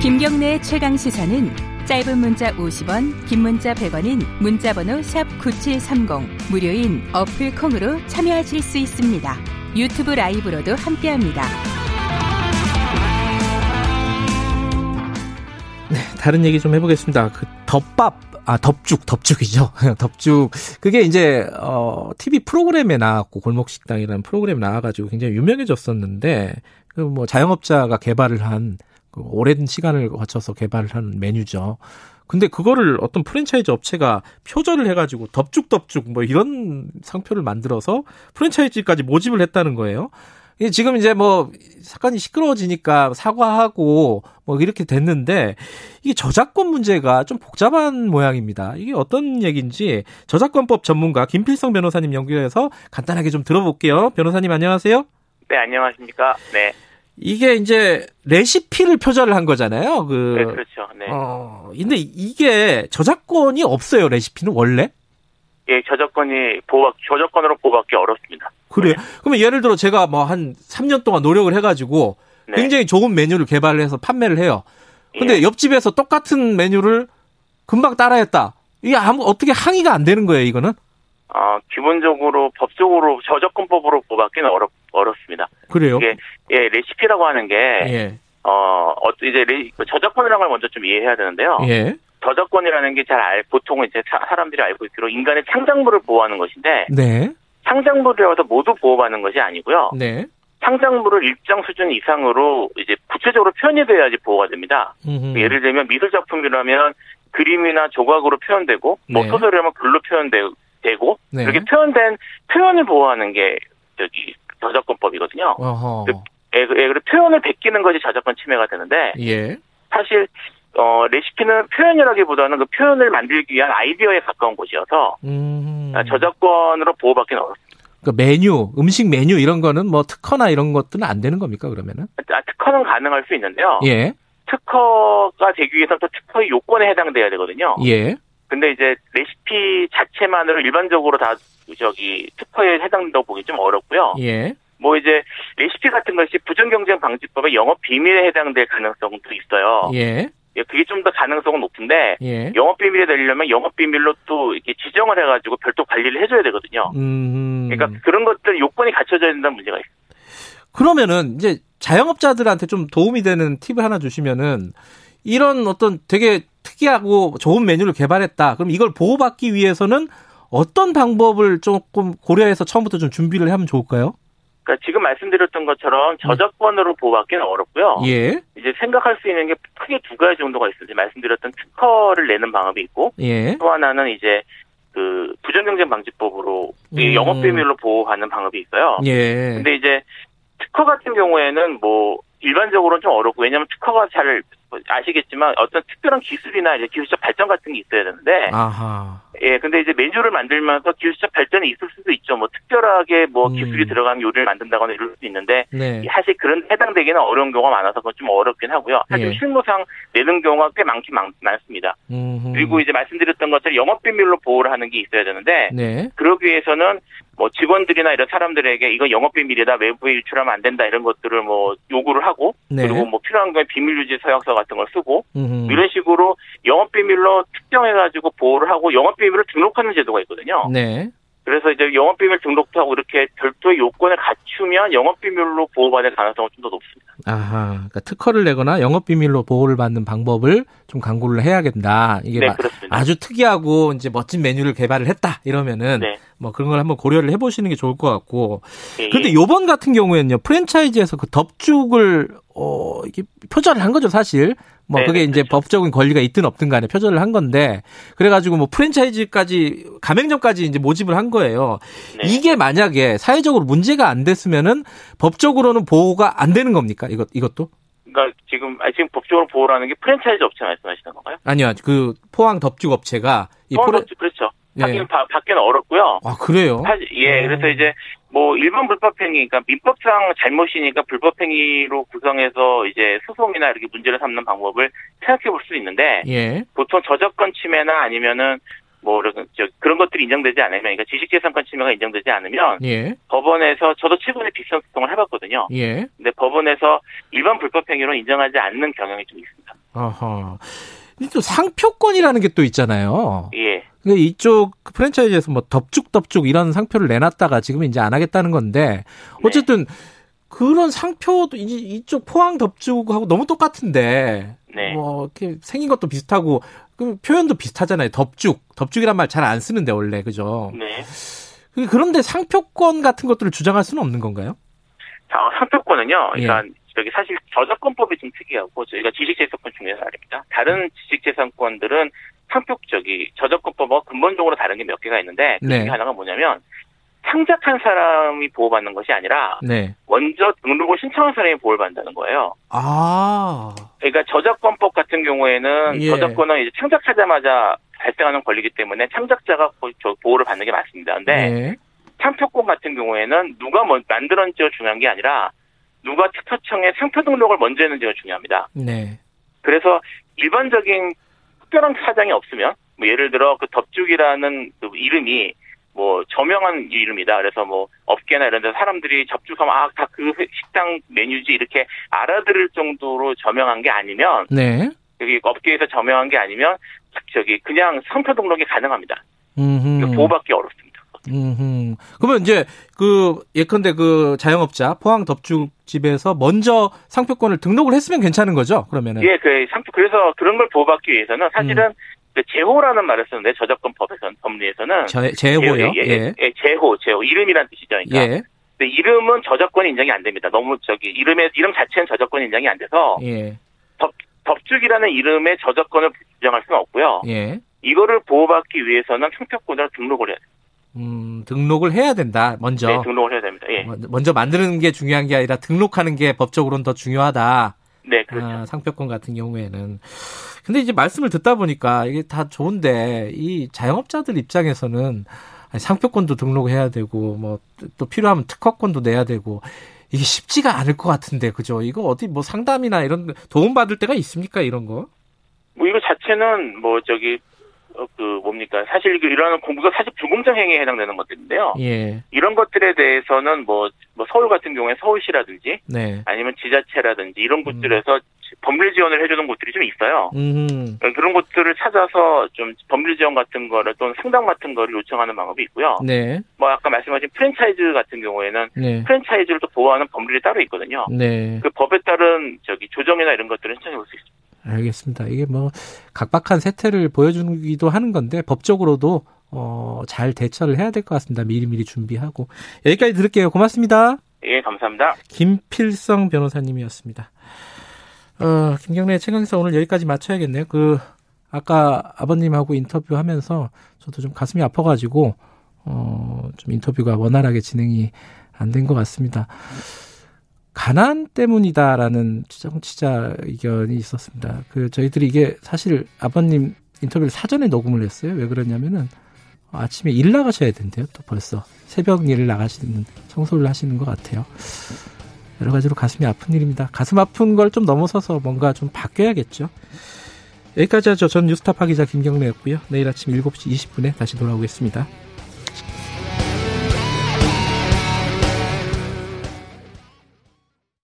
김경래의 최강 시사는 짧은 문자 50원, 긴 문자 100원인 문자번호 샵 9730 무료인 어플 콩으로 참여하실 수 있습니다. 유튜브 라이브로도 함께합니다. 네, 다른 얘기 좀 해보겠습니다. 그 덮밥, 아 덮죽, 덮죽이죠. 덮죽. 그게 이제 어 TV 프로그램에 나왔고 골목식당이라는 프로그램에 나와가지고 굉장히 유명해졌었는데 그 뭐 자영업자가 개발을 한 그 오랜 시간을 거쳐서 개발을 한 메뉴죠. 근데 그거를 어떤 프랜차이즈 업체가 표절을 해가지고 덮죽덮죽 뭐 이런 상표를 만들어서 프랜차이즈까지 모집을 했다는 거예요. 지금 이제 뭐 사건이 시끄러워지니까 사과하고 뭐 이렇게 됐는데 이게 저작권 문제가 좀 복잡한 모양입니다. 이게 어떤 얘기인지 저작권법 전문가 김필성 변호사님 연결해서 간단하게 좀 들어볼게요. 변호사님 안녕하세요. 네, 안녕하십니까. 네. 이게 이제 레시피를 표절을 한 거잖아요. 그 네, 그렇죠. 네. 어, 근데 이게 저작권이 없어요. 레시피는 원래? 예, 저작권이 보호 저작권으로 보호받기 어렵습니다. 그래요? 네. 그러면 예를 들어 제가 뭐 한 3년 동안 노력을 해 가지고 네. 굉장히 좋은 메뉴를 개발해서 판매를 해요. 근데 예. 옆집에서 똑같은 메뉴를 금방 따라했다. 이게 아무 어떻게 항의가 안 되는 거예요, 이거는? 어, 기본적으로 법적으로 저작권법으로 보호받기는 어렵 어렵습니다. 그래요? 이게 예 레시피라고 하는 게 예. 어, 어 이제 레, 저작권이라는 걸 먼저 좀 이해해야 되는데요. 예. 저작권이라는 게잘 알, 보통은 이제 사람들이 알고 있기로 인간의 창작물을 보호하는 것인데. 네. 창작물이라서 모두 보호받는 것이 아니고요. 네. 창작물을 일정 수준 이상으로 이제 구체적으로 표현이 돼야지 보호가 됩니다. 음흠. 예를 들면 미술 작품이라면 그림이나 조각으로 표현되고, 뭐 네. 소설이라면 글로 표현되고, 네. 그렇게 표현된 표현을 보호하는 게 저기 저작권법이거든요. 그, 예, 그, 예, 그리고 표현을 베끼는 것이 저작권 침해가 되는데 예. 사실 어, 레시피는 표현이라기보다는 그 표현을 만들기 위한 아이디어에 가까운 곳이어서 음. 저작권으로 보호받기는 어렵습니다. 그 메뉴, 음식 메뉴 이런 거는 뭐 특허나 이런 것들은 안 되는 겁니까 그러면은? 아, 특허는 가능할 수 있는데요. 예. 특허가 되기 위해서는 또 특허의 요건에 해당돼야 되거든요. 예. 근데 이제 레시피 자체만으로 일반적으로 다 저기 특허에 해당된다고 보기 좀 어렵고요. 예. 뭐 이제 레시피 같은 것이 부정 경쟁 방지법의 영업 비밀에 해당될 가능성도 있어요. 예. 예, 그게 좀 더 가능성은 높은데 예. 영업 비밀에 되려면 영업 비밀로 또 이렇게 지정을 해가지고 별도 관리를 해줘야 되거든요. 음. 그러니까 그런 것들 요건이 갖춰져야 된다는 문제가 있습니다. 그러면은 이제 자영업자들한테 좀 도움이 되는 팁을 하나 주시면은 이런 어떤 되게 특이하고 좋은 메뉴를 개발했다. 그럼 이걸 보호받기 위해서는 어떤 방법을 조금 고려해서 처음부터 좀 준비를 하면 좋을까요? 그러니까 지금 말씀드렸던 것처럼 저작권으로 보호받기는 어렵고요. 예. 이제 생각할 수 있는 게 크게 두 가지 정도가 있습니다. 말씀드렸던 특허를 내는 방법이 있고 예. 또 하나는 이제 그 부정경쟁 방지법으로 음. 영업 비밀로 보호하는 방법이 있어요. 예. 근데 이제 특허 같은 경우에는 뭐 일반적으로는 좀 어렵고 왜냐하면 특허가 잘 아시겠지만 어떤 특별한 기술이나 이제 기술적 발전 같은 게 있어야 되는데 아하. 예 근데 이제 메뉴를 만들면서 기술적 발전이 있을 수도 있죠 뭐 특별하게 뭐 음. 기술이 들어간 요리를 만든다거나 이럴 수도 있는데 네. 사실 그런 해당되기는 어려운 경우가 많아서 그건 좀 어렵긴 하고요 사실 예. 실무상 내는 경우가 꽤 많긴 많, 습니다 그리고 이제 말씀드렸던 것처럼 영업 비밀로 보호를 하는 게 있어야 되는데 네. 그러기 위해서는 뭐 직원들이나 이런 사람들에게 이거 영업 비밀이다 외부에 유출하면 안 된다 이런 것들을 뭐 요구를 하고 네. 그리고 뭐 필요한 거에 비밀 유지 서약서 같은 걸 쓰고 음흠. 이런 식으로 영업 비밀로 특정해 가지고 보호를 하고 영업 비밀을 등록하는 제도가 있거든요. 네. 그래서 이제 영업 비밀 등록도 하고 이렇게 별도의 요건을 갖추면 영업 비밀로 보호받을 가능성은 좀 더 높습니다. 아하. 그러니까 특허를 내거나 영업 비밀로 보호를 받는 방법을 좀 강구를 해야겠다. 이게 네. 아주 특이하고 이제 멋진 메뉴를 개발을 했다 이러면은 네. 뭐 그런 걸 한번 고려를 해보시는 게 좋을 것 같고. 예, 그런데 요번 같은 경우에는요 프랜차이즈에서 그 덮죽을 어 이게 표절을 한 거죠 사실. 뭐 네, 그게 네, 이제 그렇죠. 법적인 권리가 있든 없든 간에 표절을 한 건데 그래가지고 뭐 프랜차이즈까지 가맹점까지 이제 모집을 한 거예요. 네. 이게 만약에 사회적으로 문제가 안 됐으면은 법적으로는 보호가 안 되는 겁니까? 이것 이것도? 그러니까 지금 아 지금 법적으로 보호라는 게 프랜차이즈 업체 말씀하시는 건가요? 아니요. 그 포항 덮죽 업체가 이 어, 프레... 그렇죠. 예. 받기는 바- 받기는 어렵고요. 아 그래요? 사실 예, 어. 그래서 이제 뭐 일반 불법행위, 그러니까 민법상 잘못이니까 불법행위로 구성해서 이제 소송이나 이렇게 문제를 삼는 방법을 생각해 볼 수 있는데 예. 보통 저작권 침해나 아니면은 뭐 그런 것들이 인정되지 않으면, 그러니까 지식재산권 침해가 인정되지 않으면 예. 법원에서 저도 최근에 비슷한 소송을 해봤거든요. 예. 근데 법원에서 일반 불법행위로 인정하지 않는 경향이 좀 있습니다. 아하. 또 상표권이라는 게 또 있잖아요. 예. 그러니까 이쪽 프랜차이즈에서 뭐 덥죽덥죽 이런 상표를 내놨다가 지금은 이제 안 하겠다는 건데 네. 어쨌든 네. 그런 상표도 이쪽 포항 덥죽하고 너무 똑같은데 네. 뭐 이렇게 생긴 것도 비슷하고 그 표현도 비슷하잖아요. 덥죽, 덥죽이란 말 잘 안 쓰는데 원래 그죠? 네. 그, 그런데 상표권 같은 것들을 주장할 수는 없는 건가요? 자, 상표권은요. 그러니까 예. 저기 사실 저작권법이 좀 특이하고 저희가 지식재산권 중에 하나입니다. 다른 지식재산권들은 상표적이 저작권법과 근본적으로 다른 게 몇 개가 있는데 그 중에 네. 하나가 뭐냐면 창작한 사람이 보호받는 것이 아니라 네. 먼저 등록을 신청한 사람이 보호를 받는다는 거예요. 아. 그러니까 저작권법 같은 경우에는 예. 저작권은 이제 창작하자마자 발생하는 권리이기 때문에 창작자가 보호를 받는 게 맞습니다. 근데 네. 상표권 같은 경우에는 누가 뭐 만들었는지가 중요한 게 아니라 누가 특허청에 상표 등록을 먼저 했는지가 중요합니다. 네. 그래서 일반적인 특별한 사장이 없으면 뭐 예를 들어 그 덥죽이라는 그 이름이 뭐 저명한 이름이다. 그래서 뭐 업계나 이런 데 사람들이 접촉하면 아 다 그 식당 메뉴지 이렇게 알아들을 정도로 저명한 게 아니면 네. 여기 업계에서 저명한 게 아니면 저기 그냥 상표 등록이 가능합니다. 보호받기 어렵습니다. 음. 그러면 이제 그 예컨대 그 자영업자 포항 덮죽집에서 먼저 상표권을 등록을 했으면 괜찮은 거죠? 그러면은 예, 그 상표 그래서 그런 걸 보호받기 위해서는 사실은 음. 그 제호라는 말을 쓰는데 저작권 법에서는 법리에서는 제, 제호요? 예, 예, 예, 제호, 제호 이름이란 뜻이죠. 그러니까. 예. 근데 이름은 저작권 인정이 안 됩니다. 너무 저기 이름의 이름 자체는 저작권 인정이 안 돼서 예. 덮 덮죽이라는 이름의 저작권을 주장할 수는 없고요. 예. 이거를 보호받기 위해서는 상표권을 등록을 해야 돼요. 음, 등록을 해야 된다. 먼저. 네, 등록을 해야 됩니다. 예. 먼저 만드는 게 중요한 게 아니라 등록하는 게 법적으로는 더 중요하다. 네, 그렇죠. 아, 상표권 같은 경우에는. 근데 이제 말씀을 듣다 보니까 이게 다 좋은데 이 자영업자들 입장에서는 상표권도 등록해야 되고 뭐 또 필요하면 특허권도 내야 되고 이게 쉽지가 않을 것 같은데 그죠? 이거 어디 뭐 상담이나 이런 도움 받을 때가 있습니까 이런 거? 뭐 이거 자체는 뭐 저기 어, 그 뭡니까 사실 이런 공부가 사실 불공정 행위에 해당되는 것들인데요. 예. 이런 것들에 대해서는 뭐, 뭐 서울 같은 경우에 서울시라든지 네. 아니면 지자체라든지 이런 곳들에서 음. 법률 지원을 해주는 곳들이 좀 있어요. 음. 그런 곳들을 찾아서 좀 법률 지원 같은 거를 또는 상담 같은 거를 요청하는 방법이 있고요. 네. 뭐 아까 말씀하신 프랜차이즈 같은 경우에는 네. 프랜차이즈를 또 보호하는 법률이 따로 있거든요. 네. 그 법에 따른 저기 조정이나 이런 것들을 신청해 볼 수 있습니다. 알겠습니다. 이게 뭐 각박한 세태를 보여주기도 하는 건데 법적으로도 어, 잘 대처를 해야 될 것 같습니다. 미리미리 준비하고 여기까지 들을게요. 고맙습니다. 예, 감사합니다. 김필성 변호사님이었습니다. 어, 김경래 최강사 오늘 여기까지 마쳐야겠네요. 그 아까 아버님하고 인터뷰하면서 저도 좀 가슴이 아파가지고 어, 좀 인터뷰가 원활하게 진행이 안 된 것 같습니다. 가난 때문이다라는 정치자 의견이 있었습니다. 그 저희들이 이게 사실 아버님 인터뷰를 사전에 녹음을 했어요. 왜 그러냐면은 아침에 일 나가셔야 된대요. 또 벌써 새벽 일을 나가시는 청소를 하시는 것 같아요. 여러 가지로 가슴이 아픈 일입니다. 가슴 아픈 걸 좀 넘어서서 뭔가 좀 바뀌어야겠죠. 여기까지 하죠. 전 뉴스타파 기자 김경래였고요. 내일 아침 7시 20분에 다시 돌아오겠습니다.